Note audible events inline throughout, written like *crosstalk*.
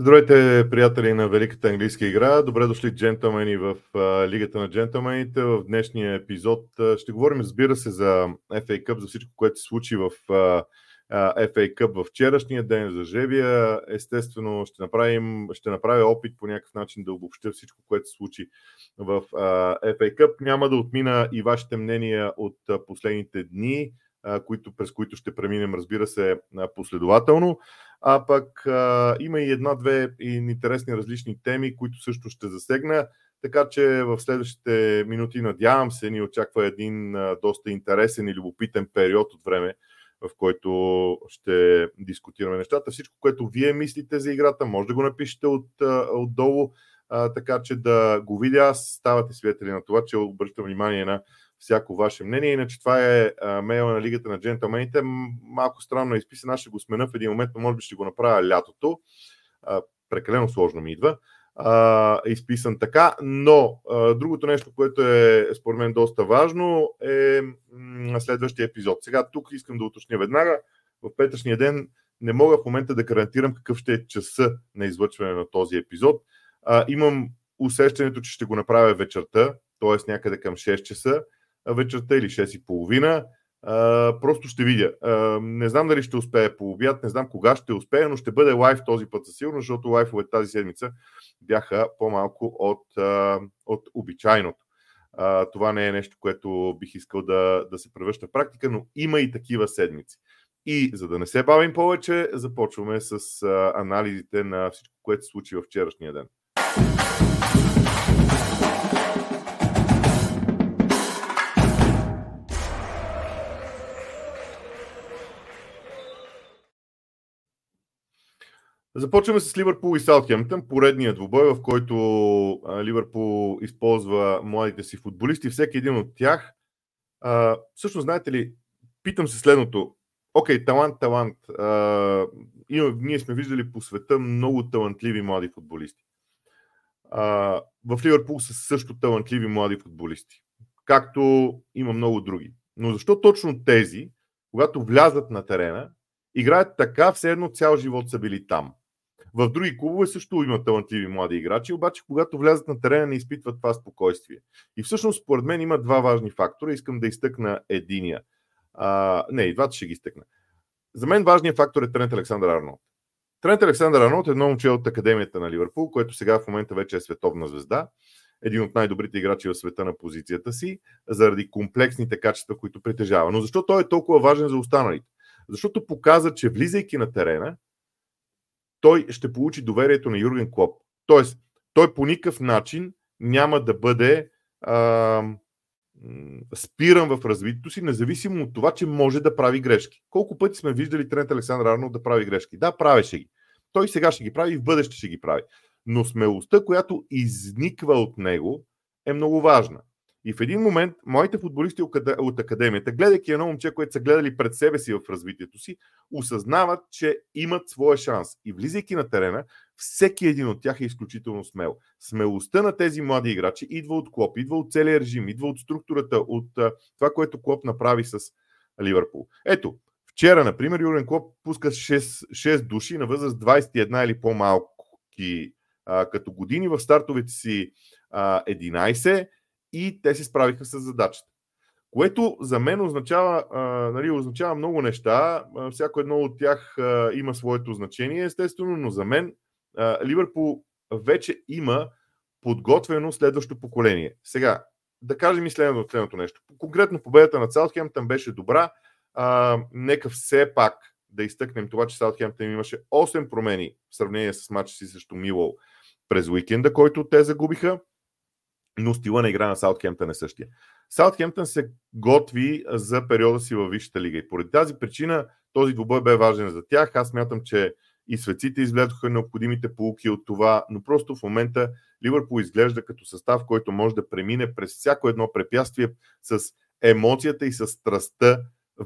Здравейте, приятели на Великата английска игра. Добре дошли, джентълмени, в Лигата на джентълмените. В днешния епизод ще говорим, разбира се, за FA Cup, за всичко, което се случи в FA Cup в вчерашния ден, за Жевия. Естествено, ще, направим, ще направя опит по някакъв начин да обобща всичко, което се случи в FA Cup. Няма да отмина и вашите мнения от последните дни, които, през които ще преминем, разбира се, последователно а пък има и една-две интересни различни теми, които също ще засегна. Така че в следващите минути, надявам се, ни очаква един доста интересен и любопитен период от време, в който ще дискутираме нещата. Всичко, което вие мислите за играта, може да го напишете от, отдолу, така че да го видя. Аз ставате свидетели на това, че обръщам внимание на всяко ваше мнение. Иначе това е мейла на Лигата на джентълмените. Малко странно е изписан, аз ще го смена в един момент, но може би ще го направя лятото. Прекалено сложно ми идва. А, изписан така, но другото нещо, което е според мен доста важно е следващия епизод. Сега тук искам да уточня веднага. В петъчния ден не мога в момента да гарантирам какъв ще е часа на излъчване на този епизод. А, имам усещането, че ще го направя вечерта, т.е. някъде към 6 часа вечерта или 6 и половина. Просто ще видя. Не знам дали ще успее по обяд, не знам кога ще успее, но ще бъде лайв този път със сигурност, защото лайфове тази седмица бяха по-малко от, от обичайното. Това не е нещо, което бих искал да, да се превръща в практика, но има и такива седмици. И за да не се бавим повече, започваме с анализите на всичко, което се случи във вчерашния ден. Започваме с Ливърпул и Саутхемптън, поредният двубой, в който Ливърпул използва младите си футболисти. Всеки един от тях. А, също знаете ли, питам се следното. Окей, талант, талант. А, и, ние сме виждали по света много талантливи млади футболисти. А, в Ливърпул са също талантливи млади футболисти. Както има много други. Но защо точно тези, когато влязат на терена, играят така, все едно цял живот са били там? В други клубове също има талантливи млади играчи, обаче когато влязат на терена не изпитват това спокойствие. И всъщност, според мен, има два важни фактора. Искам да изтъкна единия. А, не, и двата ще ги изтъкна. За мен важният фактор е Трент Александър Арнолд. Трент Александър Арнолд е едно момче от Академията на Ливърпул, което сега в момента вече е световна звезда. Един от най-добрите играчи в света на позицията си, заради комплексните качества, които притежава. Но защо той е толкова важен за останалите? Защото показа, че влизайки на терена, той ще получи доверието на Юрген Клоп. Тоест, той по никакъв начин няма да бъде а, спиран в развитието си, независимо от това, че може да прави грешки. Колко пъти сме виждали Трент Александър Арнолд да прави грешки? Да, правеше ги. Той сега ще ги прави и в бъдеще ще ги прави. Но смелостта, която изниква от него, е много важна. И в един момент моите футболисти от академията, гледайки едно момче, което са гледали пред себе си в развитието си, осъзнават, че имат своя шанс. И влизайки на терена, всеки един от тях е изключително смел. Смелостта на тези млади играчи идва от Клоп, идва от целия режим, идва от структурата, от това, което Клоп направи с Ливърпул. Ето, вчера, например, Юрен Клоп пуска 6, 6 души на възраст 21 или по-малки като години в стартовете си а, 11 и те се справиха с задачата. Което за мен означава, а, нали, означава много неща. А, всяко едно от тях а, има своето значение, естествено, но за мен а, Ливърпул вече има подготвено следващо поколение. Сега, да кажем и следното, следното нещо. Конкретно победата на Саутхемптън беше добра. А, нека все пак да изтъкнем това, че Саутхемптън имаше 8 промени в сравнение с матча си срещу Милоу през уикенда, който те загубиха но стила на игра на Саутхемптън е същия. Саутхемптън се готви за периода си във Висшата лига и поради тази причина този двубой бе важен за тях. Аз мятам, че и светците изгледаха необходимите полуки от това, но просто в момента Ливърпул изглежда като състав, който може да премине през всяко едно препятствие с емоцията и с страстта,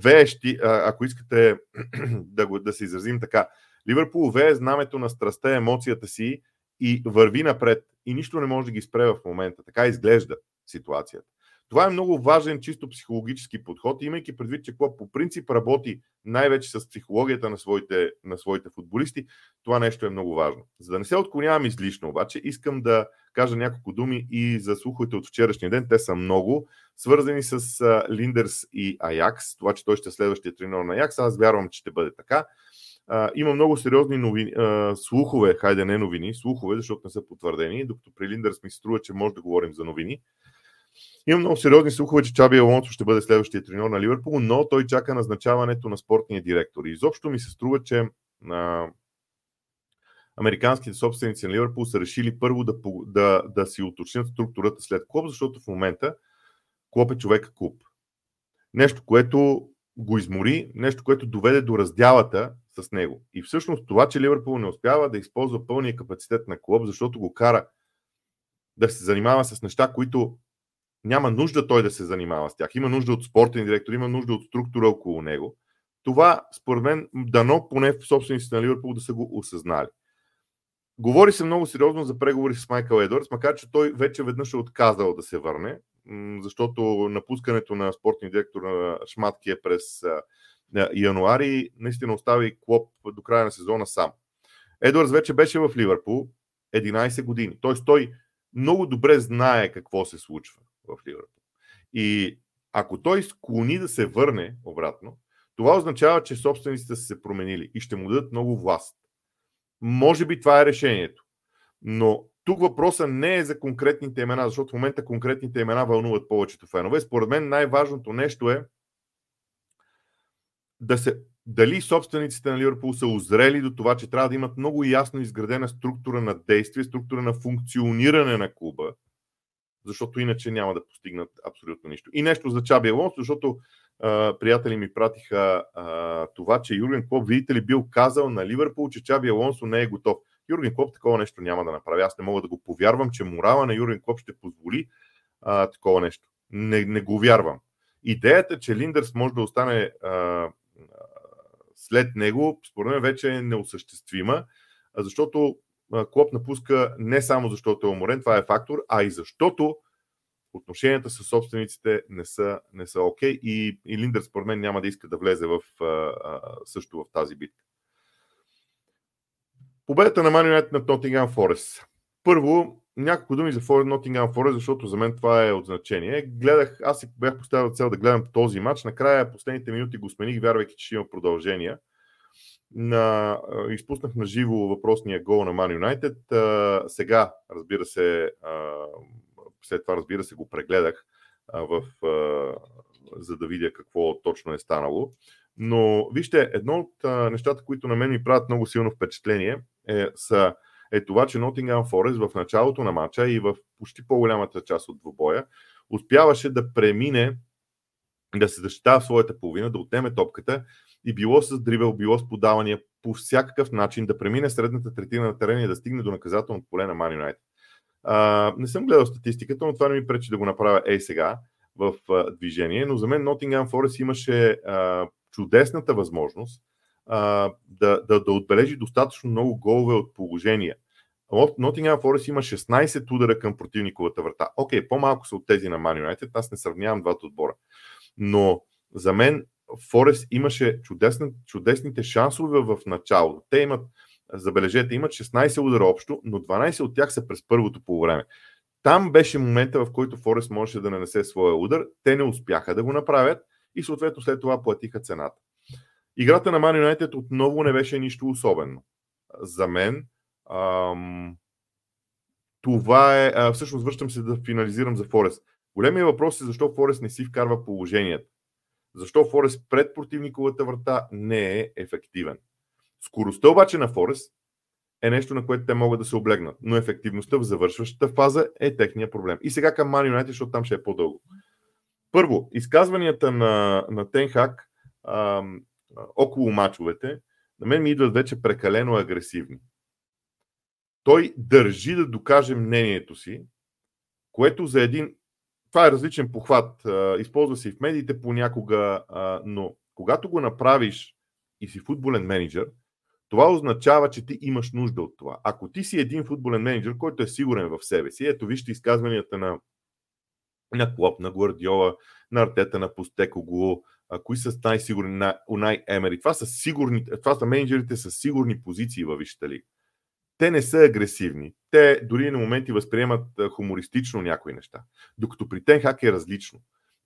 веещи, ако искате *clears throat* да, го, да се изразим така. Ливърпул вее знамето на страстта, емоцията си и върви напред и нищо не може да ги спре в момента. Така изглежда ситуацията. Това е много важен чисто психологически подход, имайки предвид, че клуб по принцип работи най-вече с психологията на своите, на своите футболисти. Това нещо е много важно. За да не се отклонявам излишно, обаче, искам да кажа няколко думи и за слуховете от вчерашния ден. Те са много, свързани с Линдерс и Аякс. Това, че той ще е следващия тренер на Аякс, аз вярвам, че ще бъде така. Има много сериозни новини, а, слухове, хайде не новини, слухове, защото не са потвърдени, докато при Линдърс ми се струва, че може да говорим за новини. Има много сериозни слухове, че Чаби Алонсо ще бъде следващия треньор на Ливърпул, но той чака назначаването на спортния директор. И изобщо ми се струва, че а, американските собственици на Ливърпул са решили първо да, да, да си уточнят структурата след клуб, защото в момента клуб е човека клуб. Нещо, което го измори, нещо, което доведе до раздялата с него. И всъщност това, че Ливърпул не успява да използва пълния капацитет на клуб, защото го кара да се занимава с неща, които няма нужда той да се занимава с тях. Има нужда от спортен директор, има нужда от структура около него. Това, според мен, дано поне в собствениците на Ливърпул да са го осъзнали. Говори се много сериозно за преговори с Майкъл Едвардс, макар че той вече веднъж е отказал да се върне, защото напускането на спортния директор на Шматки е през януари, наистина остави Клоп до края на сезона сам. Едвардс вече беше в Ливърпул 11 години. Т.е. той много добре знае какво се случва в Ливърпул. И ако той склони да се върне обратно, това означава, че собствениците са се променили и ще му дадат много власт. Може би това е решението. Но тук въпросът не е за конкретните имена, защото в момента конкретните имена вълнуват повечето фенове. Според мен най-важното нещо е да се, дали собствениците на Ливърпул са озрели до това, че трябва да имат много ясно изградена структура на действие, структура на функциониране на клуба, защото иначе няма да постигнат абсолютно нищо. И нещо за Чаби Алонсо, защото а, приятели ми пратиха а, това, че Юрген Клоп, видите ли, бил казал на Ливърпул, че Чаби Алонсо не е готов. Юрген Клоп такова нещо няма да направи. Аз не мога да го повярвам, че морала на Юрген Клоп ще позволи а, такова нещо. Не, не го вярвам. Идеята, че Линдърс може да остане а, след него, според мен вече е неосъществима, защото Клоп напуска не само защото е уморен, това е фактор, а и защото отношенията с собствениците не са, не са окей и, и Линдър според мен няма да иска да влезе в, а, също в тази битка. Победата на Man United над Nottingham Forest. Първо, няколко думи за Nottingham Forest, защото за мен това е от значение. Гледах, аз си бях поставил цел да гледам този матч. Накрая последните минути го смених, вярвайки, че ще има продължение. На, изпуснах на живо въпросния гол на Man United. Сега, разбира се, след това, разбира се, го прегледах в, за да видя какво точно е станало. Но вижте, едно от нещата, които на мен ми правят много силно впечатление, е, са е това, че Nottingham Forest в началото на матча и в почти по-голямата част от двобоя успяваше да премине, да се защитава своята половина, да отнеме топката и било с дрибел, било с подавания по всякакъв начин да премине средната третина на терена и да стигне до наказателното поле на Man United. А, не съм гледал статистиката, но това не ми пречи да го направя ей сега в а, движение, но за мен Nottingham Forest имаше а, чудесната възможност а, да, да, да отбележи достатъчно много голове от положения. Nottingham Forest има 16 удара към противниковата врата. Окей, okay, по-малко са от тези на Man United, аз не сравнявам двата отбора. Но за мен Форест имаше чудесни, чудесните шансове в началото. Те имат, забележете, имат 16 удара общо, но 12 от тях са през първото по време. Там беше момента, в който Форест можеше да нанесе своя удар. Те не успяха да го направят и съответно след това платиха цената. Играта на Man United отново не беше нищо особено. За мен ам, това е... А, всъщност връщам се да финализирам за Форест. Големия въпрос е защо Форест не си вкарва положението. Защо Форест пред противниковата врата не е ефективен. Скоростта обаче на Форест е нещо, на което те могат да се облегнат, но ефективността в завършващата фаза е техния проблем. И сега към Man United, защото там ще е по-дълго. Първо, изказванията на, на Тенхак ам, около мачовете, на мен ми идват вече прекалено агресивни. Той държи да докаже мнението си, което за един това е различен похват. Използва се и в медиите понякога, но когато го направиш и си футболен менеджер, това означава, че ти имаш нужда от това. Ако ти си един футболен менеджер, който е сигурен в себе си, ето вижте изказванията на на Клоп, на Гвардиола, на Артета, на Постекоглу, кои са най-сигурни, на Унай Емери. Това са, сигурни, това са менеджерите с сигурни позиции във Висшата лига. Те не са агресивни. Те дори на моменти възприемат хумористично някои неща. Докато при Тенхак е различно.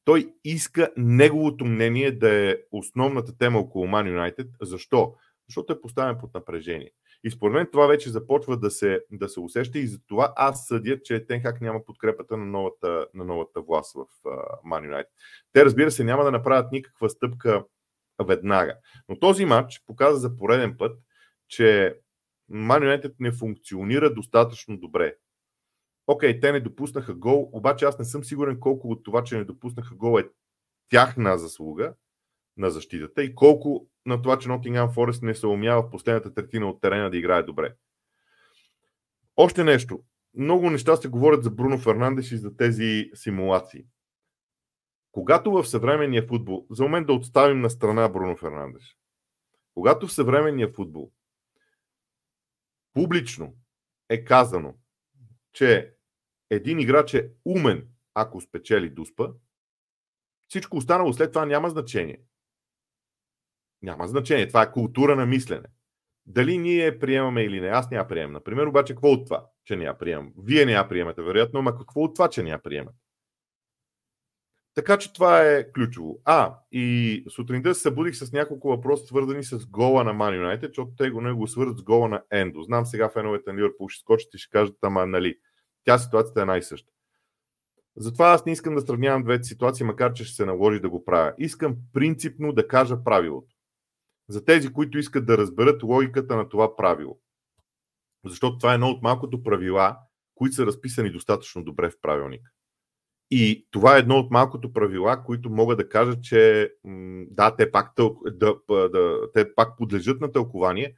Той иска неговото мнение да е основната тема около Man United. Защо? Защото е поставен под напрежение. И според мен това вече започва да се, да се усеща и за това аз съдя, че Тенхак няма подкрепата на новата, на новата власт в Man United. Те, разбира се, няма да направят никаква стъпка веднага. Но този матч показа за пореден път, че Man United не функционира достатъчно добре. Окей, те не допуснаха гол, обаче аз не съм сигурен колко от това, че не допуснаха гол е тяхна заслуга на защитата и колко на това, че Nottingham Forest не се умява в последната третина от терена да играе добре. Още нещо. Много неща се говорят за Бруно Фернандеш и за тези симулации. Когато в съвременния футбол, за момент да отставим на страна Бруно Фернандеш, когато в съвременния футбол публично е казано, че един играч е умен, ако спечели дуспа, всичко останало след това няма значение. Няма значение. Това е култура на мислене. Дали ние приемаме или не, аз няма приемам. Например, обаче, какво от това, че не я приемам? Вие не я приемате, вероятно, ама какво от това, че не я приемате? Така че това е ключово. А, и сутринта се събудих с няколко въпроса, свързани с гола на Man United, защото те го не го свързват с гола на Ендо. Знам сега феновете на Ливърпул ще скочат и ще кажат, ама нали, тя ситуацията е най-съща. Затова аз не искам да сравнявам двете ситуации, макар че ще се наложи да го правя. Искам принципно да кажа правилото. За тези, които искат да разберат логиката на това правило. Защото това е едно от малкото правила, които са разписани достатъчно добре в правилник. И това е едно от малкото правила, които мога да кажа, че да, те пак, тъл... да, да, те пак подлежат на тълкование,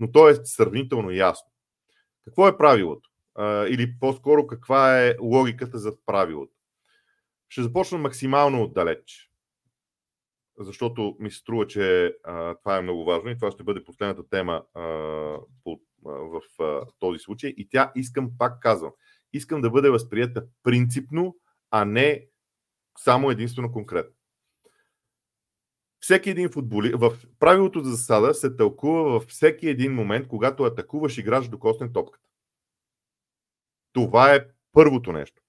но то е сравнително ясно. Какво е правилото? Или по-скоро каква е логиката за правилото? Ще започна максимално отдалеч, защото ми се струва, че а, това е много важно и това ще бъде последната тема а, по, а, в а, този случай. И тя искам, пак казвам, искам да бъде възприята принципно, а не само единствено конкретно. Всеки един футболист, в правилото за засада се тълкува във всеки един момент, когато атакуваш играч докосне топката. Това е първото нещо.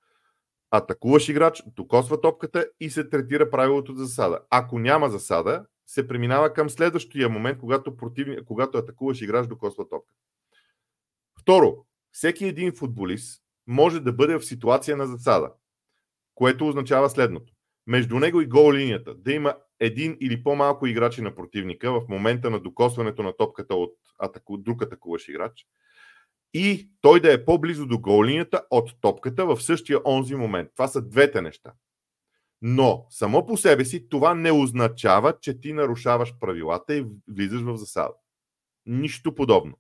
Атакуваш играч, докосва топката и се третира правилото за засада. Ако няма засада, се преминава към следващия момент, когато, противни, когато атакуваш играч, докосва топката. Второ, всеки един футболист може да бъде в ситуация на засада което означава следното. Между него и гол линията да има един или по-малко играчи на противника в момента на докосването на топката от атаку, друг атакуващ играч и той да е по-близо до гол линията от топката в същия онзи момент. Това са двете неща. Но само по себе си това не означава, че ти нарушаваш правилата и влизаш в засада. Нищо подобно.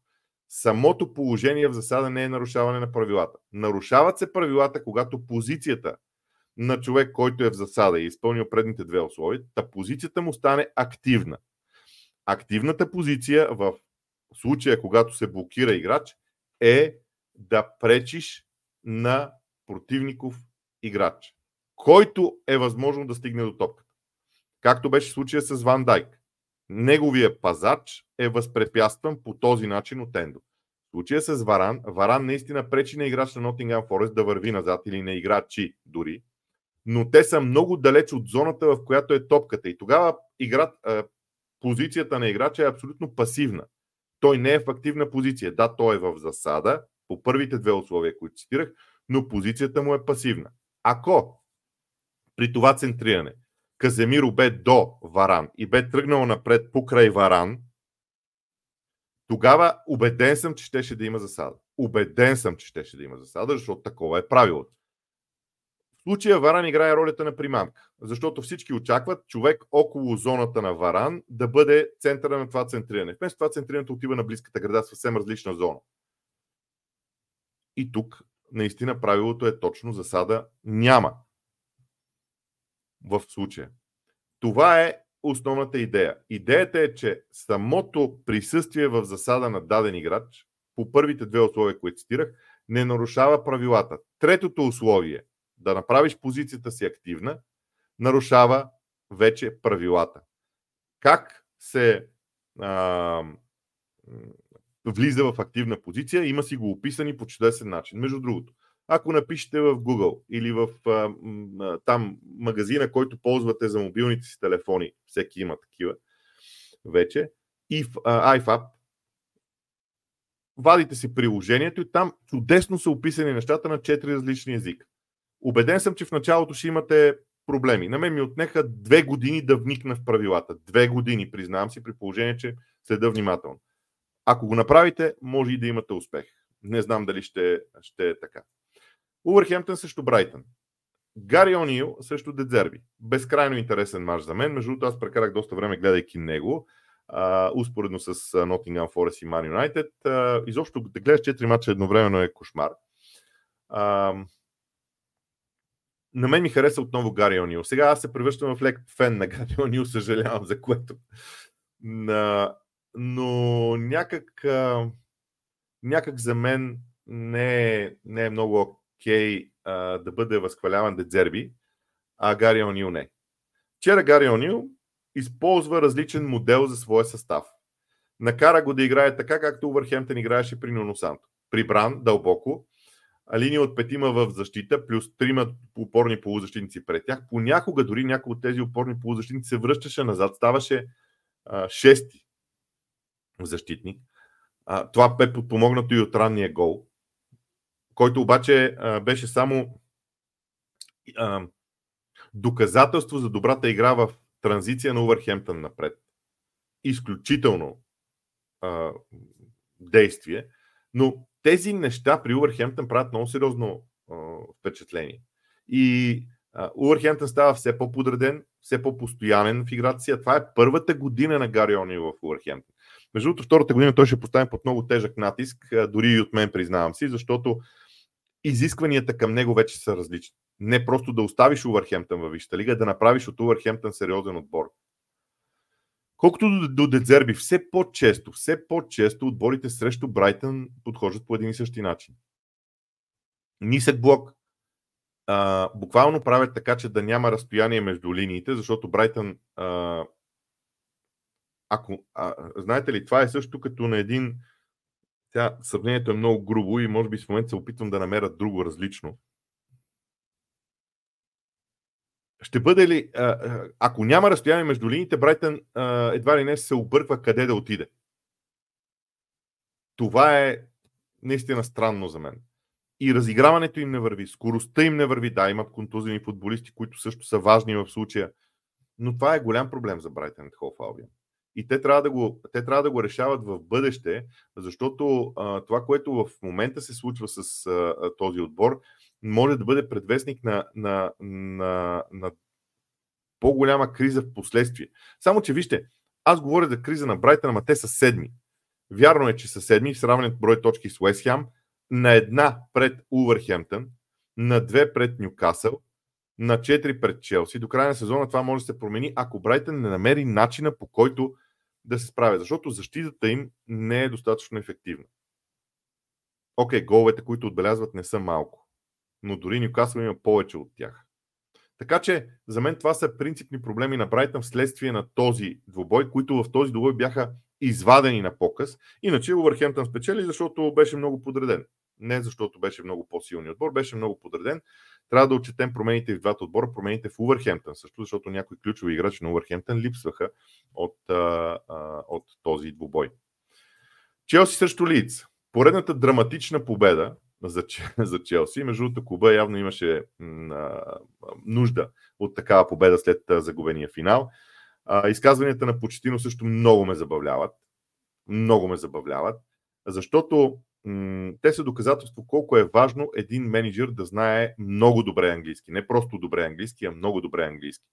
Самото положение в засада не е нарушаване на правилата. Нарушават се правилата, когато позицията на човек, който е в засада и изпълнил предните две условия, та позицията му стане активна. Активната позиция в случая, когато се блокира играч, е да пречиш на противников играч, който е възможно да стигне до топката. Както беше случая с Ван Дайк. Неговия пазач е възпрепятстван по този начин от Ендо. В случая с Варан, Варан наистина пречи на играч на Nottingham Forest да върви назад или на играчи дори, но те са много далеч от зоната, в която е топката. И тогава игра, позицията на играча е абсолютно пасивна. Той не е в активна позиция. Да, той е в засада, по първите две условия, които цитирах, но позицията му е пасивна. Ако при това центриране Каземиро бе до Варан и бе тръгнал напред покрай Варан, тогава убеден съм, че щеше да има засада. Убеден съм, че щеше да има засада, защото такова е правилото случая Варан играе ролята на примамка, защото всички очакват човек около зоната на Варан да бъде центъра на това центриране. Вместо това центрирането отива на близката града с съвсем различна зона. И тук наистина правилото е точно засада няма в случая. Това е основната идея. Идеята е, че самото присъствие в засада на даден играч, по първите две условия, които цитирах, не нарушава правилата. Третото условие – да направиш позицията си активна, нарушава вече правилата. Как се а, влиза в активна позиция, има си го описани по чудесен начин. Между другото, ако напишете в Google или в а, там магазина, който ползвате за мобилните си телефони, всеки има такива вече, и в а, iFab, вадите си приложението и там чудесно са описани нещата на четири различни езика. Обеден съм, че в началото ще имате проблеми. На мен ми отнеха две години да вникна в правилата. Две години, признавам си, при положение, че следа внимателно. Ако го направите, може и да имате успех. Не знам дали ще, ще е така. Увърхемптън срещу Брайтън. Гари Онил срещу Дедзерби. Безкрайно интересен мач за мен. Между другото, аз прекарах доста време гледайки него. Uh, успоредно с Nottingham Forest и Man United. Uh, изобщо да гледаш 4 мача едновременно е кошмар. Uh, на мен ми хареса отново Гари Онил. Сега аз се превръщам в лек фен на Гари Онил, съжалявам за което. На... Но някак, някак за мен не е, не е много окей okay, да бъде възхваляван Дедзерби, а Гари Онил не. Вчера Гари Онил използва различен модел за своя състав. Накара го да играе така, както Увърхемтън играеше при Ноносанто. Прибран дълбоко, линия от петима в защита, плюс трима опорни полузащитници пред тях. Понякога дори някой от тези опорни полузащитници се връщаше назад, ставаше а, шести защитник. А, това бе подпомогнато и от ранния гол, който обаче а, беше само а, доказателство за добрата игра в транзиция на Увърхемптън напред. Изключително а, действие, но тези неща при Увърхемптън правят много сериозно а, впечатление. И Увърхемптън става все по-подреден, все по-постоянен в играта си. Това е първата година на Гари Они в Увърхемптън. Между другото, втората година той ще постави под много тежък натиск, дори и от мен признавам си, защото изискванията към него вече са различни. Не просто да оставиш Увърхемптън във Висшата лига, да направиш от Увърхемптън сериозен отбор. Колкото до, до Дедзерби, все по-често, все по-често отборите срещу Брайтън подхождат по един и същи начин. Нисък блок. А, буквално правят така, че да няма разстояние между линиите, защото Брайтън. А, ако, а, знаете ли, това е също като на един. Тя, сравнението е много грубо и може би в момента се опитвам да намеря друго различно. Ще бъде ли, ако няма разстояние между линиите, Брайтън едва ли не се обърква къде да отиде. Това е наистина странно за мен. И разиграването им не върви, скоростта им не върви. Да, имат контузени футболисти, които също са важни в случая. Но това е голям проблем за Брайтън Хоф Албион. И те трябва, да го, те трябва да го решават в бъдеще, защото а, това, което в момента се случва с а, този отбор, може да бъде предвестник на, на, на, на по-голяма криза в последствие. Само, че вижте, аз говоря за криза на Брайтън, ама те са седми. Вярно е, че са седми в сравнен брой точки с Уестхем, на една пред Увърхемптън, на две пред Нюкасъл, на четири пред Челси. До края на сезона това може да се промени, ако Брайтън не намери начина по който да се справя, защото защитата им не е достатъчно ефективна. Окей, головете, които отбелязват, не са малко но дори Ньюкасъл има повече от тях. Така че за мен това са принципни проблеми на Брайтън вследствие на този двубой, които в този двубой бяха извадени на показ. Иначе Увърхемптън спечели, защото беше много подреден. Не защото беше много по-силният отбор, беше много подреден. Трябва да отчетем промените в двата отбора, промените в Увърхемптън също, защото някои ключови играчи на Увърхемптън липсваха от, а, а, от този двубой. Челси срещу Лиц. Поредната драматична победа за, *laughs* за Челси. Между другото, клуба явно имаше нужда от такава победа след загубения финал. изказванията на Почетино също много ме забавляват. Много ме забавляват, защото те са доказателство колко е важно един менеджер да знае много добре английски. Не просто добре английски, а много добре английски.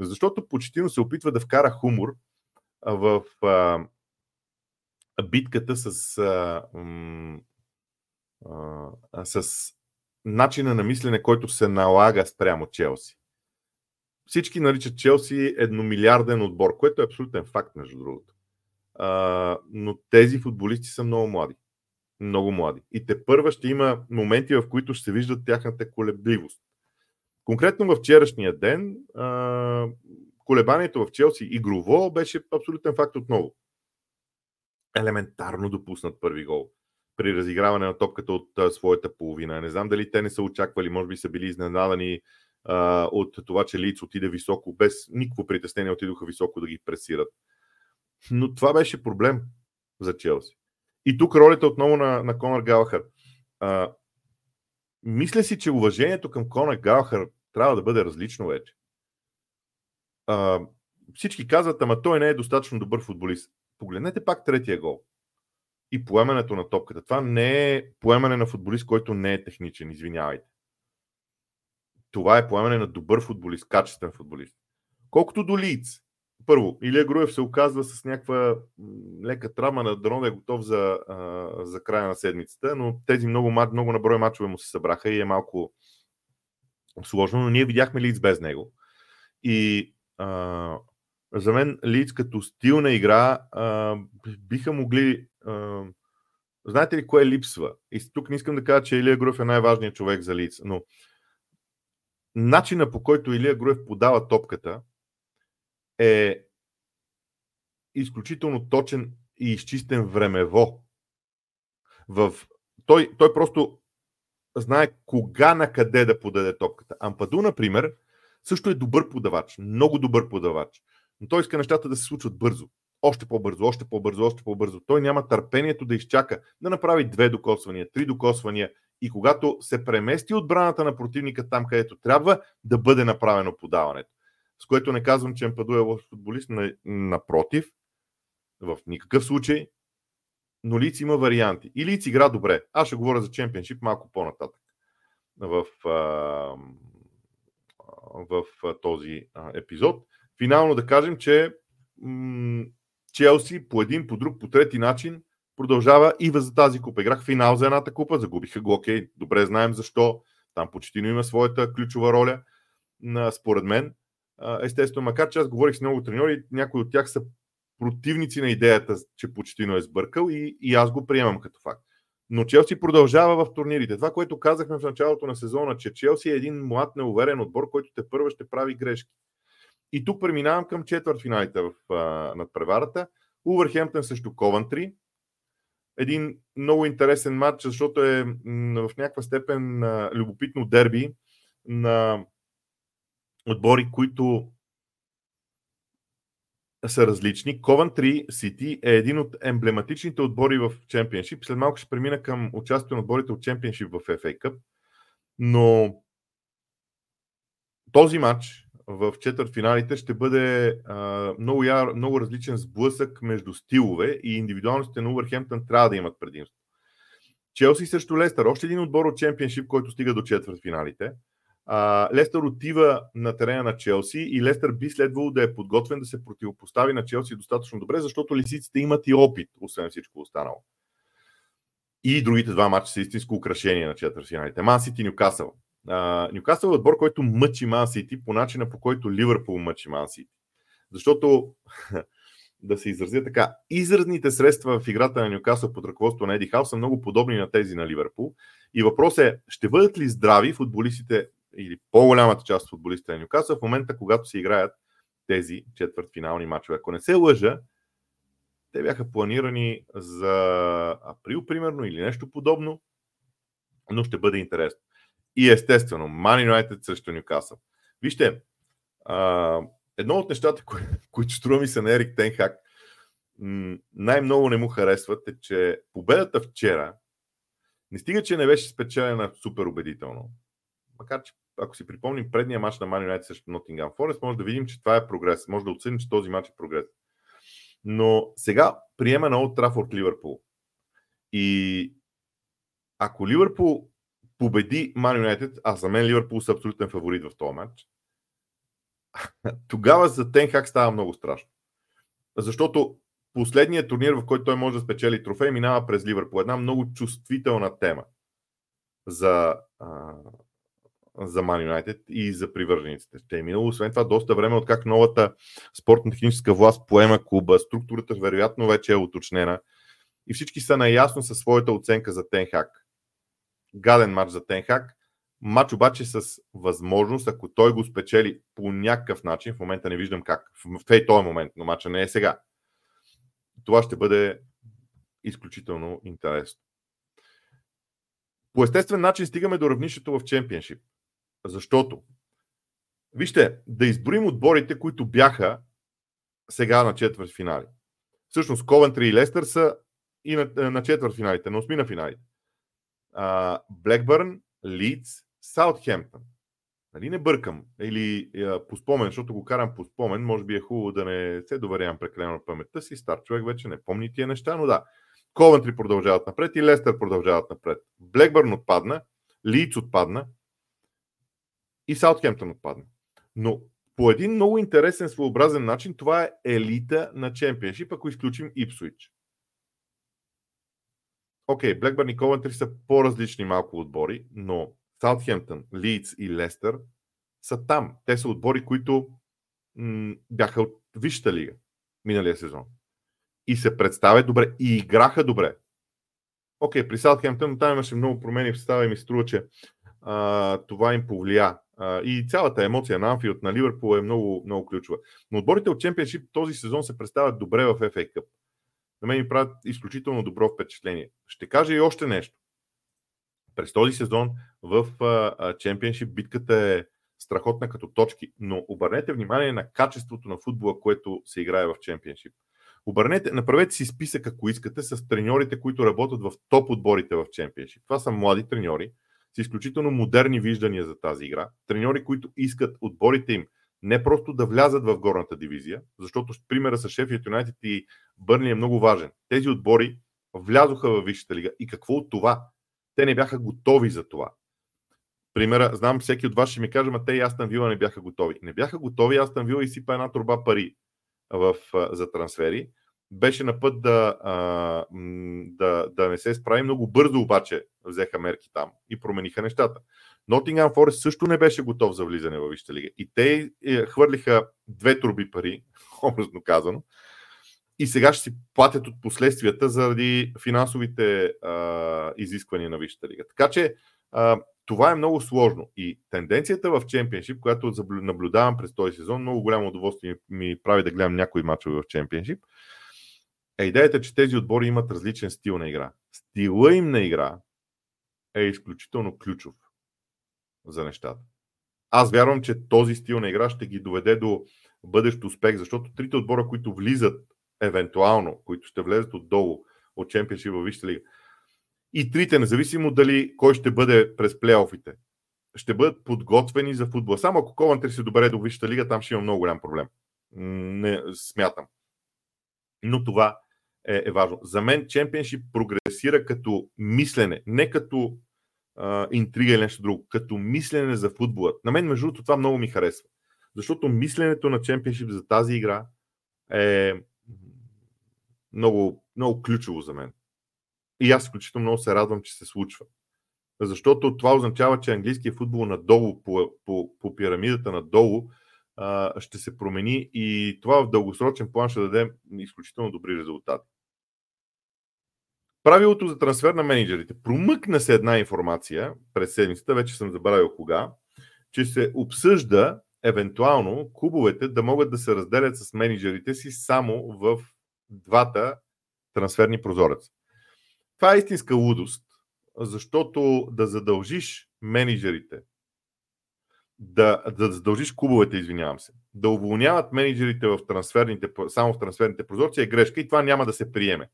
Защото Почетино се опитва да вкара хумор в битката с а, с начина на мислене, който се налага спрямо Челси. Всички наричат Челси едномилиарден отбор, което е абсолютен факт, между другото. А, но тези футболисти са много млади. Много млади. И те първа ще има моменти, в които ще се виждат тяхната колебливост. Конкретно в вчерашния ден, а, колебанието в Челси игрово беше абсолютен факт отново. Елементарно допуснат първи гол при разиграване на топката от а, своята половина. Не знам дали те не са очаквали, може би са били изненадани а, от това, че Лиц отиде високо, без никакво притеснение отидоха високо да ги пресират. Но това беше проблем за Челси. И тук ролята отново на, на Конор Галхър. А, мисля си, че уважението към Конор Галхър трябва да бъде различно вече. А, всички казват, ама той не е достатъчно добър футболист. Погледнете пак третия гол. И поемането на топката. Това не е поемане на футболист, който не е техничен, извинявайте. Това е поемане на добър футболист, качествен футболист. Колкото до Лиц, първо, Илия Груев се оказва с някаква лека травма, на дано да е готов за, за края на седмицата, но тези много, много наброй мачове му се събраха и е малко сложно, но ние видяхме Лиц без него. И за мен Лиц като стил на игра а, биха могли. А, знаете ли кое липсва? И тук не искам да кажа, че Илия Груев е най-важният човек за Лиц, но начина по който Илия Груев подава топката е изключително точен и изчистен времево. В... Той, той просто знае кога на къде да подаде топката. Ампаду, например, също е добър подавач, много добър подавач. Но той иска нещата да се случват бързо. Още по-бързо, още по-бързо, още по-бързо. Той няма търпението да изчака, да направи две докосвания, три докосвания и когато се премести отбраната на противника там, където трябва, да бъде направено подаването. С което не казвам, че Емпаду е лош футболист, напротив, в никакъв случай, но Лиц има варианти. И Лиц игра добре. Аз ще говоря за чемпионшип малко по-нататък в, в този епизод. Финално да кажем, че Челси по един, по друг, по трети начин продължава и за тази купа. Играх финал за едната купа, загубиха го, окей, добре знаем защо. Там почти има своята ключова роля, според мен. Естествено, макар че аз говорих с много треньори, някои от тях са противници на идеята, че Почтино е сбъркал и, и аз го приемам като факт. Но Челси продължава в турнирите. Това, което казахме в началото на сезона, че Челси е един млад, неуверен отбор, който те първа ще прави грешки. И тук преминавам към четвъртфиналите в а, надпреварата. Увърхемптън срещу Ковантри. Един много интересен матч, защото е в някаква степен а, любопитно дерби на отбори, които са различни. Coventry City е един от емблематичните отбори в Чемпионшип. След малко ще премина към участието на отборите от Чемпионшип в FA Cup. Но този матч в четвъртфиналите ще бъде много, яр, много различен сблъсък между стилове и индивидуалностите на Увърхемптън трябва да имат предимство. Челси срещу Лестър. Още един отбор от Чемпионшип, който стига до четвъртфиналите. А, Лестър отива на терена на Челси и Лестър би следвало да е подготвен да се противопостави на Челси достатъчно добре, защото лисиците имат и опит, освен всичко останало. И другите два матча са истинско украшение на четвъртфиналите. Ман Сити Нюкасъл. Нюкасъл е отбор, който мъчи Ман Сити по начина по който Ливърпул мъчи Ман Сити. Защото, *laughs* да се изразя така, изразните средства в играта на Нюкасъл под ръководство на Еди Хаус са много подобни на тези на Ливърпул. И въпрос е, ще бъдат ли здрави футболистите или по-голямата част от футболистите на Нюкасъл в момента, когато се играят тези четвъртфинални матчове. Ако не се лъжа, те бяха планирани за април, примерно, или нещо подобно, но ще бъде интересно. И естествено, Man United срещу Нюкасъл. Вижте, а, едно от нещата, кои, които струва ми се на Ерик Тенхак, най-много не му харесват е, че победата вчера не стига, че не беше спечелена супер убедително, макар че ако си припомним предния матч на Man United срещу Nottingham Forest, може да видим, че това е прогрес. Може да оценим, че този матч е прогрес. Но сега приема на Олд Трафорд Ливърпул. И ако Ливърпул победи Man United, а за мен Ливърпул са абсолютен фаворит в този матч, *laughs* тогава за Тенхак става много страшно. Защото последният турнир, в който той може да спечели трофей, минава през Ливърпул. Една много чувствителна тема за, за Man United и за привържениците. Ще е минало, освен това, доста време от как новата спортно-техническа власт поема клуба, структурата вероятно вече е уточнена и всички са наясно със своята оценка за Тенхак. Гаден матч за Тенхак. Мач обаче с възможност, ако той го спечели по някакъв начин, в момента не виждам как, в този момент, но мача не е сега. Това ще бъде изключително интересно. По естествен начин стигаме до равнището в чемпионшип. Защото, вижте, да изброим отборите, които бяха сега на четвърт финали. Всъщност, Ковентри и Лестър са и на, на четвърт финалите, на осми на финалите. Блекбърн, Лидс, Саутхемптън. Нали не бъркам? Или а, по спомен, защото го карам по спомен, може би е хубаво да не се доверявам прекалено на паметта си. Стар човек вече не помни тия неща, но да. Ковентри продължават напред и Лестър продължават напред. Блекбърн отпадна, Лидс отпадна и Саутхемптън отпадна. Но по един много интересен, своеобразен начин, това е елита на чемпионшип, ако изключим Ипсуич. Окей, Блекбърн и Ковентри са по-различни малко отбори, но Саутхемптън, Лидс и Лестър са там. Те са отбори, които м- бяха от Висшата лига миналия сезон. И се представят добре и играха добре. Окей, при Саутхемптън там имаше много промени в състава и ми струва, че а, това им повлия. А, и цялата емоция на Анфилд на Ливърпул е много, много ключова. Но отборите от Чемпионшип този сезон се представят добре в FA Cup. На мен ми правят изключително добро впечатление. Ще кажа и още нещо. През този сезон в Чемпионшип битката е страхотна като точки, но обърнете внимание на качеството на футбола, което се играе в Чемпионшип. Обърнете, направете си списък, ако искате, с треньорите, които работят в топ отборите в Чемпионшип. Това са млади треньори, с изключително модерни виждания за тази игра. Треньори, които искат отборите им не просто да влязат в горната дивизия, защото примера с Шефият Юнайтед и Бърни е много важен. Тези отбори влязоха в Висшата лига. И какво от това? Те не бяха готови за това. Примера, знам, всеки от вас ще ми каже, ма те и Астан Вила не бяха готови. Не бяха готови, Астан Вила изсипа една турба пари в, за трансфери. Беше на път да, да, да не се справи. Много бързо обаче взеха мерки там и промениха нещата. Нотингам Форест също не беше готов за влизане в Висшата лига. И те е, хвърлиха две турби пари, *laughs* образно казано, и сега ще си платят от последствията заради финансовите а, изисквания на Висшата лига. Така че а, това е много сложно. И тенденцията в Чемпионшип, която наблюдавам през този сезон, много голямо удоволствие ми прави да гледам някои мачове в Чемпионшип, е идеята, че тези отбори имат различен стил на игра. Стила им на игра е изключително ключов за нещата. Аз вярвам, че този стил на игра ще ги доведе до бъдещ успех, защото трите отбора, които влизат евентуално, които ще влезат отдолу от Чемпионшип във Висшата лига, и трите, независимо дали кой ще бъде през плейофите, ще бъдат подготвени за футбол. Само ако Ковантри се добере до Висшата лига, там ще има много голям проблем. Не смятам. Но това е, е важно. За мен Чемпионшип прогресира като мислене, не като интрига или нещо друго, като мислене за футбола. На мен, между другото, това много ми харесва. Защото мисленето на Чемпионшип за тази игра е много, много ключово за мен. И аз изключително много се радвам, че се случва. Защото това означава, че английският футбол надолу, по, по, по пирамидата надолу, а, ще се промени и това в дългосрочен план ще даде изключително добри резултати. Правилото за трансфер на менеджерите. Промъкна се една информация през седмицата, вече съм забравил кога, че се обсъжда евентуално клубовете да могат да се разделят с менеджерите си само в двата трансферни прозореца. Това е истинска лудост, защото да задължиш менеджерите, да, да задължиш клубовете, извинявам се, да уволняват менеджерите в трансферните, само в трансферните прозорци е грешка и това няма да се приеме.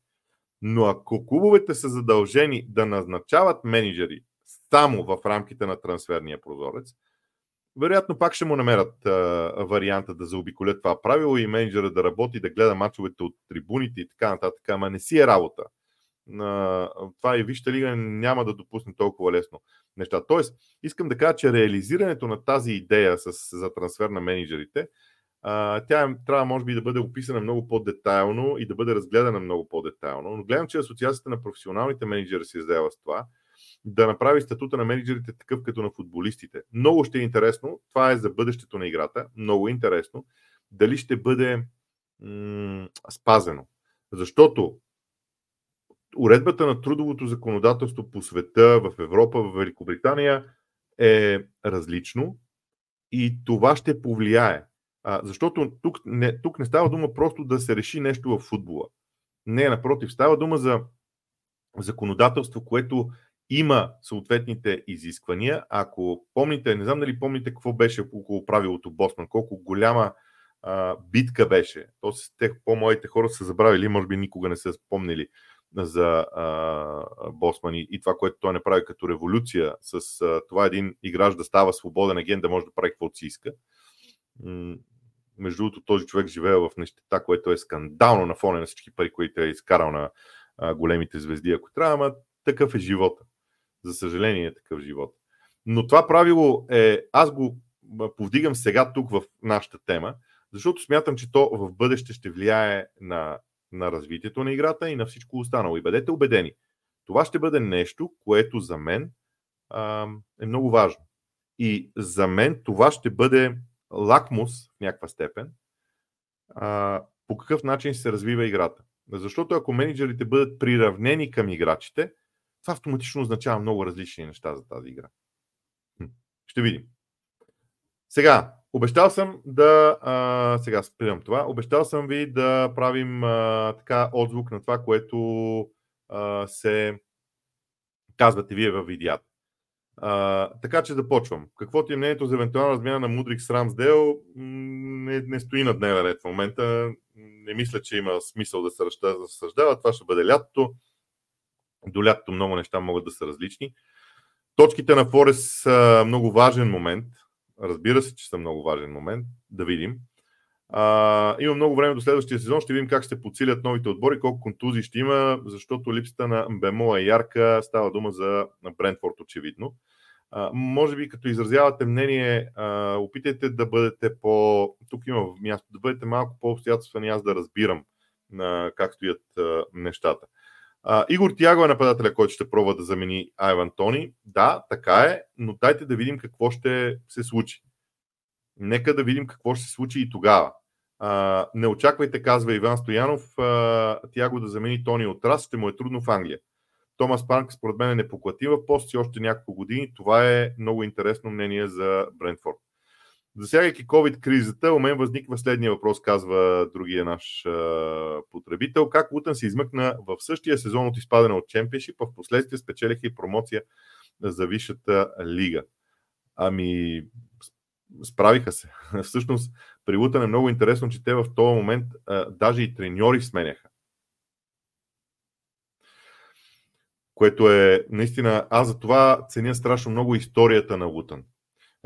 Но ако клубовете са задължени да назначават менеджери само в рамките на трансферния прозорец, вероятно пак ще му намерят а, варианта да заобиколят това правило и менеджера да работи, да гледа мачовете от трибуните и така нататък, ама не си е работа. А, това и Вижте лига няма да допусне толкова лесно неща. Тоест, искам да кажа, че реализирането на тази идея с, за трансфер на менеджерите, тя трябва, може би, да бъде описана много по-детайлно и да бъде разгледана много по-детайлно. Но гледам, че Асоциацията на професионалните менеджери се издава с това да направи статута на менеджерите такъв като на футболистите. Много ще е интересно. Това е за бъдещето на играта. Много е интересно. Дали ще бъде м- спазено. Защото уредбата на трудовото законодателство по света, в Европа, в Великобритания е различно и това ще повлияе. А, защото тук не, тук не става дума просто да се реши нещо в футбола. Не, напротив, става дума за законодателство, което има съответните изисквания. Ако помните, не знам дали помните какво беше около правилото Босман, колко голяма а, битка беше. То с те по-моите хора са забравили, може би никога не са спомнили за а, Босман и, и това, което той не прави като революция, с а, това един играч да става свободен агент, да може да прави каквото си иска. Между другото, този човек живее в нещета, което е скандално на фона на всички пари, които е изкарал на а, големите звезди, ако трябва, ама такъв е живота. За съжаление е такъв живот. Но това правило е, аз го повдигам сега тук в нашата тема, защото смятам, че то в бъдеще ще влияе на, на развитието на играта и на всичко останало. И бъдете убедени, това ще бъде нещо, което за мен а, е много важно. И за мен това ще бъде лакмус в някаква степен а, по какъв начин се развива играта. Защото ако менеджерите бъдат приравнени към играчите, това автоматично означава много различни неща за тази игра. Ще видим. Сега, обещал съм да. А, сега спирам това. Обещал съм ви да правим а, така отзвук на това, което а, се казвате вие във видеята. А, така че започвам. Каквото е мнението за евентуална размяна на Мудрик с Рамсдел, не, не стои на дневен ред в момента. Не мисля, че има смисъл да се разсъждава. Това ще бъде лятото. До лятото много неща могат да са различни. Точките на Форест са много важен момент. Разбира се, че са много важен момент. Да видим. А, има много време до следващия сезон. Ще видим как ще подсилят новите отбори, колко контузии ще има, защото липсата на Бемо е ярка. Става дума за Брентфорд, очевидно. А, може би, като изразявате мнение, а, опитайте да бъдете по. Тук има място, да бъдете малко по-обстоятелствени, аз да разбирам а, как стоят а, нещата. А, Игор Тяго е нападателя, който ще пробва да замени Айван Тони. Да, така е, но дайте да видим какво ще се случи. Нека да видим какво ще се случи и тогава. А, не очаквайте, казва Иван Стоянов, а, Тяго да замени Тони от Рас, ще му е трудно в Англия. Томас Панк според мен е непоклатим в пост си още няколко години. Това е много интересно мнение за Брентфорд. Засягайки COVID-кризата, у мен възниква следния въпрос, казва другия наш а, потребител. Как Лутън се измъкна в същия сезон от изпадане от Чемпионшип, в последствие спечелиха и промоция за Висшата лига? Ами, справиха се. *laughs* Всъщност, при Лутън е много интересно, че те в този момент а, даже и треньори сменяха. Което е наистина, аз за това ценя страшно много историята на Лутън.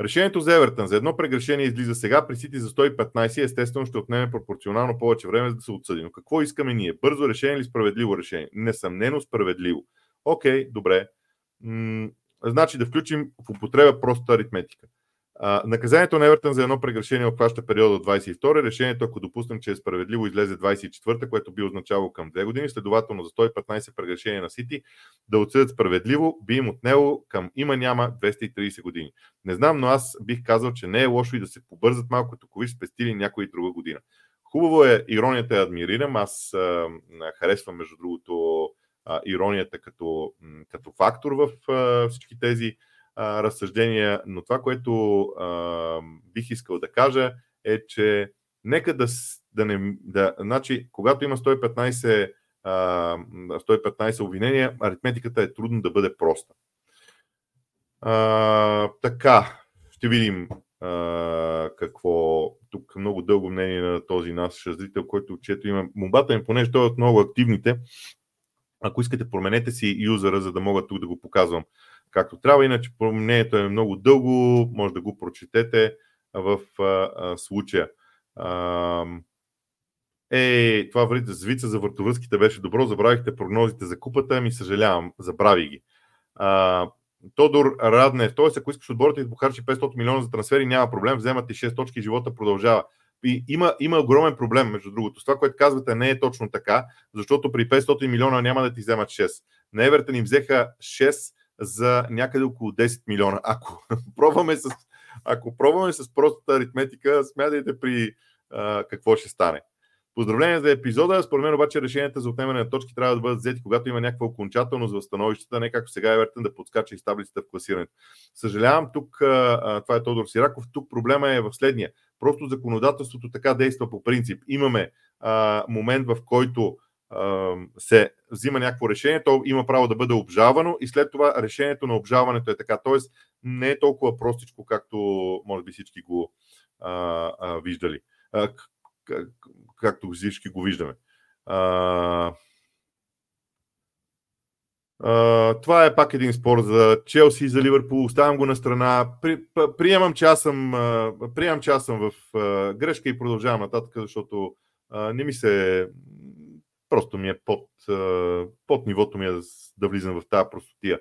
Решението за Евертън за едно прегрешение излиза сега, при Сити за 115 естествено ще отнеме пропорционално повече време за да се отсъди. Но какво искаме ние? Бързо решение или справедливо решение? Несъмнено справедливо. Окей, добре. М- значи да включим в употреба проста аритметика. Наказанието на Евертън за едно прегрешение обхваща периода от 22. Решението, ако допуснем, че е справедливо, излезе 24-та, което би означавало към 2 години. Следователно за 115 прегрешения на Сити да отсъдят справедливо, би им отнело към има-няма 230 години. Не знам, но аз бих казал, че не е лошо и да се побързат малко, като ви спестили някоя друга година. Хубаво е, иронията е адмирирам. Аз а, харесвам, между другото, а, иронията като, като фактор в а, всички тези разсъждения, но това, което а, бих искал да кажа е, че нека да, да не. Да, значи, когато има 115, а, 115 обвинения, аритметиката е трудно да бъде проста. А, така, ще видим а, какво. Тук много дълго мнение на този наш зрител, който чето има. Мобата ми, понеже той е от много активните, ако искате, променете си юзера, за да мога тук да го показвам както трябва. Иначе мнението е много дълго, може да го прочетете в а, а, случая. А, е, това врите звица за въртовръзките беше добро, забравихте прогнозите за купата, ми съжалявам, забрави ги. А, Тодор Раднев, т.е. ако искаш отборите да похарчи 500 милиона за трансфери, няма проблем, вземат и 6 точки, живота продължава. И има, има огромен проблем, между другото. Това, което казвате, не е точно така, защото при 500 милиона няма да ти вземат 6. На Евертън им взеха 6 за някъде около 10 милиона. Ако *laughs* пробваме с, ако пробваме с простата аритметика, смятайте при а, какво ще стане. Поздравления за епизода. Според мен обаче решенията за отнемане на точки трябва да бъдат взети, когато има някаква окончателност в становищата, не както сега Евертън да подскача из таблицата в класирането. Съжалявам, тук, това е Тодор Сираков, тук проблема е в следния. Просто законодателството така действа по принцип. Имаме а, момент, в който се взима някакво решение, то има право да бъде обжалвано и след това решението на обжалването е така. Тоест не е толкова простичко, както може би всички го а, а, виждали. А, как, както всички го виждаме. А, Uh, това е пак един спор за Челси и за Ливърпул. Оставям го на страна. При, приемам, че аз съм, uh, приемам, че аз съм в uh, грешка и продължавам нататък, защото не ми се. Просто ми е под, под нивото ми е да, влизам в тази простотия,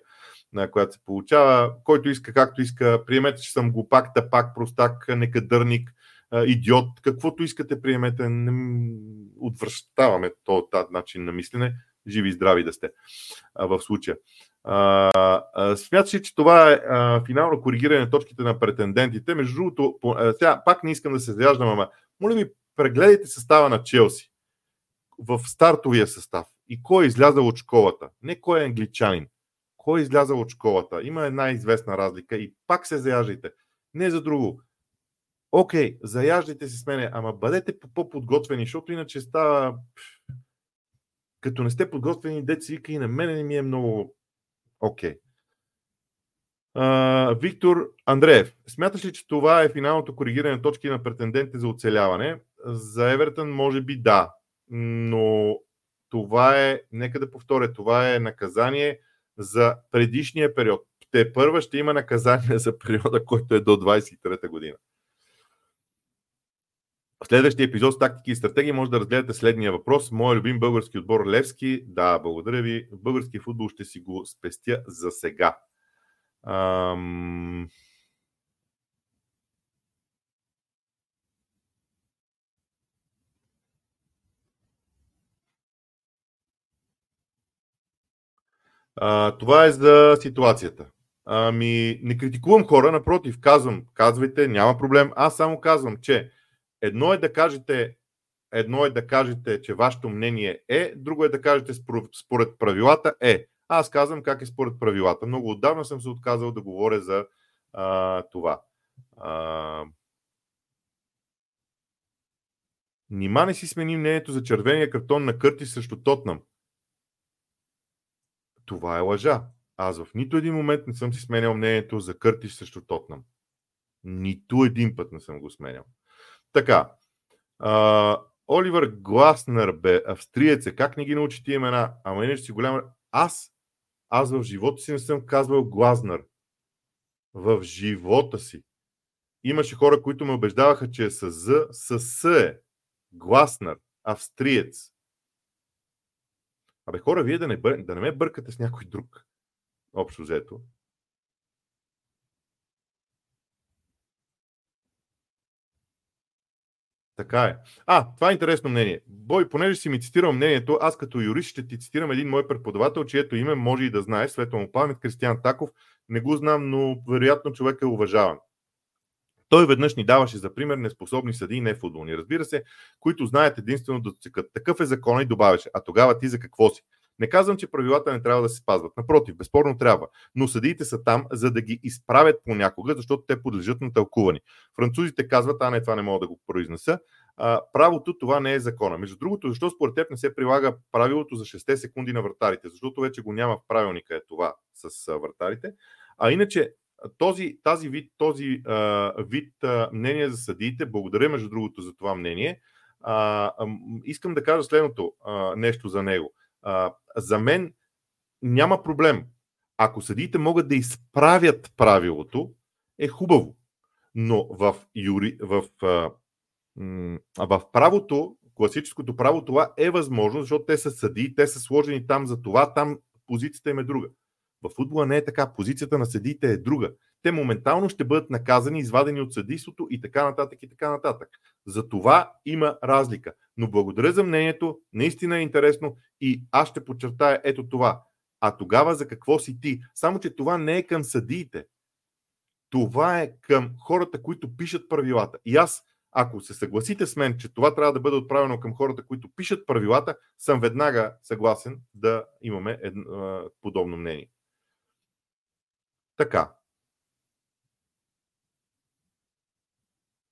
на която се получава. Който иска, както иска, приемете, че съм глупак, тапак, простак, некадърник, идиот, каквото искате, приемете. Отвръщаваме този начин на мислене живи и здрави да сте в случая. Смяташе, че това е финално коригиране на точките на претендентите. Между другото, сега пак не искам да се заяждам, ама моля ви, прегледайте състава на Челси в стартовия състав и кой е излязъл от школата. Не кой е англичанин. Кой е излязъл от школата. Има една известна разлика и пак се заяждайте. Не за друго. Окей, заяждайте се с мене, ама бъдете по-подготвени, защото иначе става като не сте подготвени, деца вика и на мене не ми е много окей. Okay. Виктор Андреев. Смяташ ли, че това е финалното коригиране на точки на претендентите за оцеляване? За Евертън може би да, но това е, нека да повторя, това е наказание за предишния период. Те първа ще има наказание за периода, който е до 23-та година. В следващия епизод с тактики и стратегии може да разгледате следния въпрос. Моя любим български отбор Левски. Да, благодаря ви. Български футбол ще си го спестя за сега. Ам... А, това е за ситуацията. Ами, не критикувам хора, напротив, казвам, казвайте, няма проблем. Аз само казвам, че Едно е да кажете, едно е да кажете, че вашето мнение е, друго е да кажете според правилата е. Аз казвам как е според правилата. Много отдавна съм се отказал да говоря за а, това. А... Нима не си смени мнението за червения картон на Кърти срещу Тотнам. Това е лъжа. Аз в нито един момент не съм си сменял мнението за Кърти срещу Тотнам. Нито един път не съм го сменял. Така. А, Оливър Гласнер, бе, австриец е. Как не ги научи тия имена? Ама иначе си голяма... Аз, аз в живота си не съм казвал Глазнер. В живота си. Имаше хора, които ме убеждаваха, че е с З, с С е. Гласнер, австриец. Абе, хора, вие да не, бър... да не ме бъркате с някой друг. Общо взето. Така е. А, това е интересно мнение. Бой, понеже си ми цитирал мнението, аз като юрист ще ти цитирам един мой преподавател, чието име може и да знаеш, светло му памет, Кристиан Таков. Не го знам, но вероятно човек е уважаван. Той веднъж ни даваше за пример неспособни съди, не футболни, разбира се, които знаят единствено да цекат. Такъв е закон и добавяше. А тогава ти за какво си? Не казвам, че правилата не трябва да се спазват. Напротив, безспорно трябва. Но съдиите са там, за да ги изправят понякога, защото те подлежат на тълкувани. Французите казват, а не, това не мога да го произнеса. А, правото това не е закона. Между другото, защо според теб не се прилага правилото за 6 секунди на вратарите? Защото вече го няма в правилника е това с вратарите. А иначе, този, тази вид, този а, вид а, мнение за съдиите, благодаря между другото за това мнение, а, а, искам да кажа следното а, нещо за него. А, за мен няма проблем. Ако съдиите могат да изправят правилото, е хубаво. Но в, юри, в, а, в правото, класическото право, това е възможно, защото те са съдии, те са сложени там за това, там позицията им е друга. В футбола не е така. Позицията на съдиите е друга. Те моментално ще бъдат наказани, извадени от съдийството и така нататък и така нататък. За това има разлика. Но благодаря за мнението, наистина е интересно и аз ще подчертая ето това. А тогава за какво си ти? Само, че това не е към съдиите. Това е към хората, които пишат правилата. И аз, Ако се съгласите с мен, че това трябва да бъде отправено към хората, които пишат правилата, съм веднага съгласен да имаме едно, подобно мнение. Така.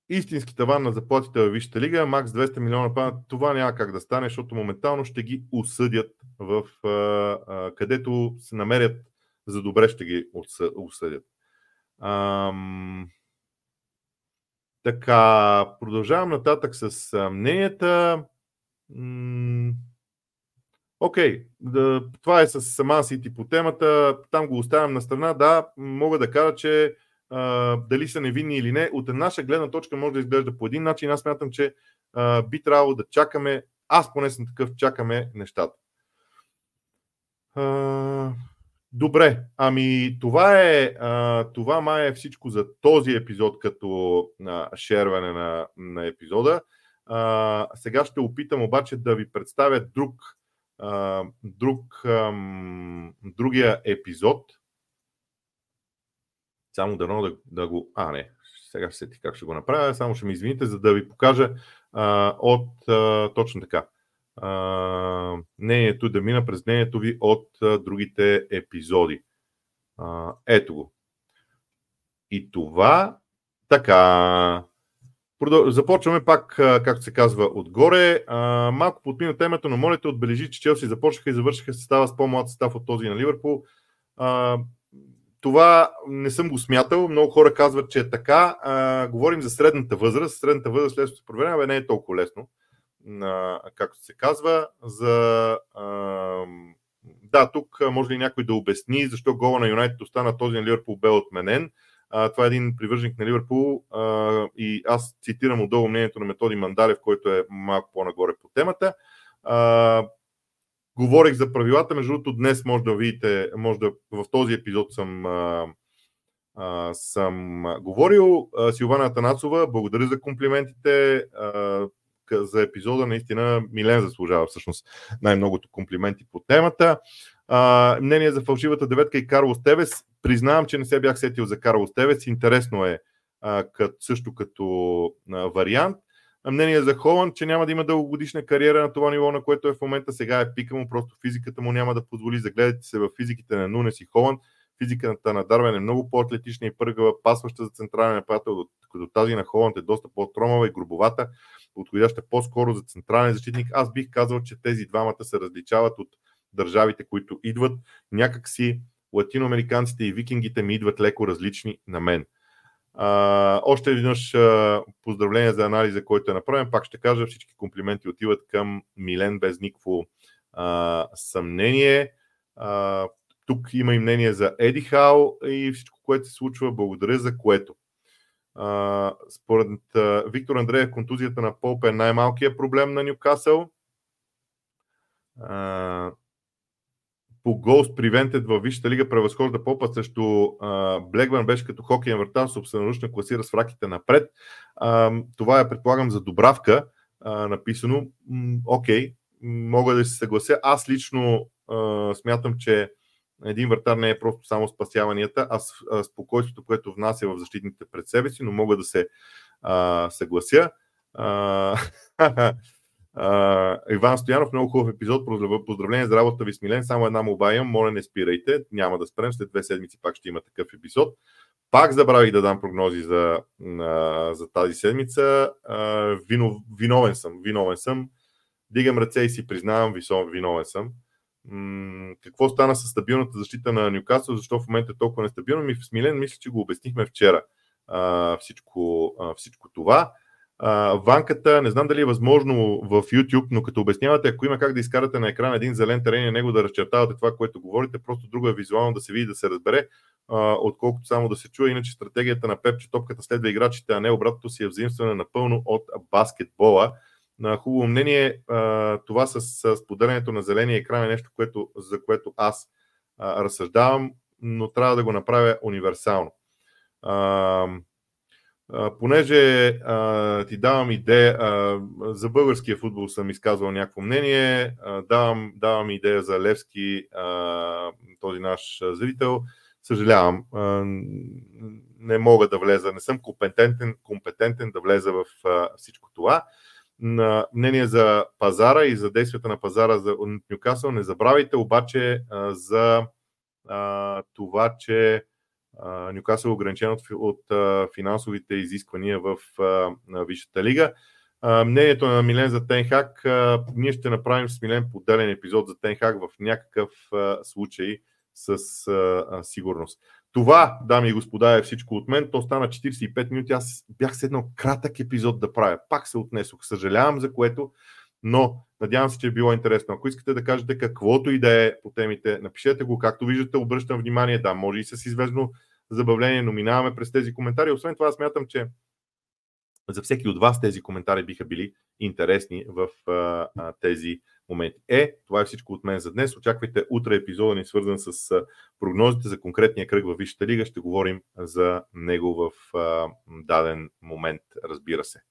Истински таван на заплатите във Висшата лига, макс 200 милиона пана, това няма как да стане, защото моментално ще ги осъдят в където се намерят за добре ще ги осъдят. Ам... Така, продължавам нататък с мненията. Окей, okay, да, това е с Man City по темата. Там го оставям на страна. Да, мога да кажа, че а, дали са невинни или не, от наша гледна точка може да изглежда по един начин. Аз смятам, че а, би трябвало да чакаме, аз поне съм такъв, чакаме нещата. А, Добре, ами това е, а, това май е всичко за този епизод като а, шерване на, на епизода. А, сега ще опитам обаче да ви представя друг, а, друг другия епизод. Само дано да, да го... А, не, сега ще сети как ще го направя, само ще ми извините, за да ви покажа а, от а, точно така мнението да мина през мнението ви от а, другите епизоди. А, ето го. И това така. Започваме пак, както се казва, отгоре. Малко подмина темата, но моля те отбележи, че Челси започнаха и завършиха състава с по-млад състав от този на Ливърпул. Това не съм го смятал. Много хора казват, че е така. Говорим за средната възраст. Средната възраст лесно се проверява, не е толкова лесно както се казва, за... Да, тук може ли някой да обясни защо гола на Юнайтед остана този на Ливърпул бе отменен. Това е един привърженик на Ливърпул а, и аз цитирам отдолу мнението на Методи Мандалев, който е малко по-нагоре по темата. А, говорих за правилата, между другото днес може да видите, може да в този епизод съм а, а, съм говорил. Силвана Танацова, благодаря за комплиментите. А, за епизода. Наистина Милен заслужава всъщност най-многото комплименти по темата. А, мнение за фалшивата деветка и Карлос Тевес. Признавам, че не се бях сетил за Карлос Тевес. Интересно е а, кът, също като а, вариант. Мнение за Холанд, че няма да има дългогодишна кариера на това ниво, на което е в момента. Сега е пика му, просто физиката му няма да позволи. Загледайте се в физиките на Нунес и Холанд. Физиката на Дарвен е много по-атлетична и пъргава, пасваща за централен нападател, като тази на Холанд е доста по-тромава и грубовата подходяща по-скоро за централен защитник. Аз бих казал, че тези двамата се различават от държавите, които идват. Някакси латиноамериканците и викингите ми идват леко различни на мен. А, още веднъж поздравление за анализа, който е направен. Пак ще кажа, всички комплименти отиват към Милен без никакво а, съмнение. А, тук има и мнение за Еди Хал и всичко, което се случва. Благодаря за което. А, според а, Виктор Андреев, контузията на Полп е най-малкият проблем на Нюкасъл. А, по с привентед във Висшата лига превъзхожда Попа срещу Блекбърн беше като хокейен вратар, собственоръчно класира с враките напред. А, това е, предполагам, за добравка а, написано. М- окей, мога да се съглася. Аз лично а, смятам, че един вратар не е просто само спасяванията, а спокойствието, което внася в защитните пред себе си, но мога да се а, съглася. А, *laughs* Иван Стоянов, много хубав епизод. Поздравление за работата ви с Милен. Само една моба имам. Моля, не спирайте. Няма да спрем. След две седмици пак ще има такъв епизод. Пак забравих да дам прогнози за, за тази седмица. А, вино, виновен съм. Виновен съм. Дигам ръце и си признавам, виновен съм какво стана с стабилната защита на Нюкасъл, защо в момента е толкова нестабилно. Ми в Смилен мисля, че го обяснихме вчера всичко, всичко това. А, ванката, не знам дали е възможно в YouTube, но като обяснявате, ако има как да изкарате на екран един зелен терен и него да разчертавате това, което говорите, просто друго е визуално да се види, да се разбере, а, отколкото само да се чуе. Иначе стратегията на Пеп, че топката следва играчите, а не обратното си е взаимстване напълно от баскетбола на хубаво мнение. Това с споделянето на зеления екран е нещо, което, за което аз разсъждавам, но трябва да го направя универсално. Понеже а, ти давам идея, а, за българския футбол съм изказвал някакво мнение, а, давам, давам идея за Левски, а, този наш зрител. Съжалявам, не мога да влеза, не съм компетентен, компетентен да влеза в всичко това. На мнение за пазара и за действията на пазара за Нюкасъл, не забравяйте обаче за това, че Нюкасъл е ограничен от, от финансовите изисквания в Висшата лига. Мнението на Милен за Тенхак, ние ще направим с Милен поделен епизод за Тенхак в някакъв случай с сигурност. Това, дами и господа, е всичко от мен. То стана 45 минути. Аз бях седнал кратък епизод да правя. Пак се отнесох. Съжалявам за което, но надявам се, че е било интересно. Ако искате да кажете каквото и да е по темите, напишете го. Както виждате, обръщам внимание. Да, може и с известно забавление, но минаваме през тези коментари. Освен това, смятам, че за всеки от вас тези коментари биха били интересни в а, а, тези моменти. Е, това е всичко от мен за днес. Очаквайте утре епизода ни свързан с а, прогнозите за конкретния кръг във Висшата лига. Ще говорим за него в а, даден момент, разбира се.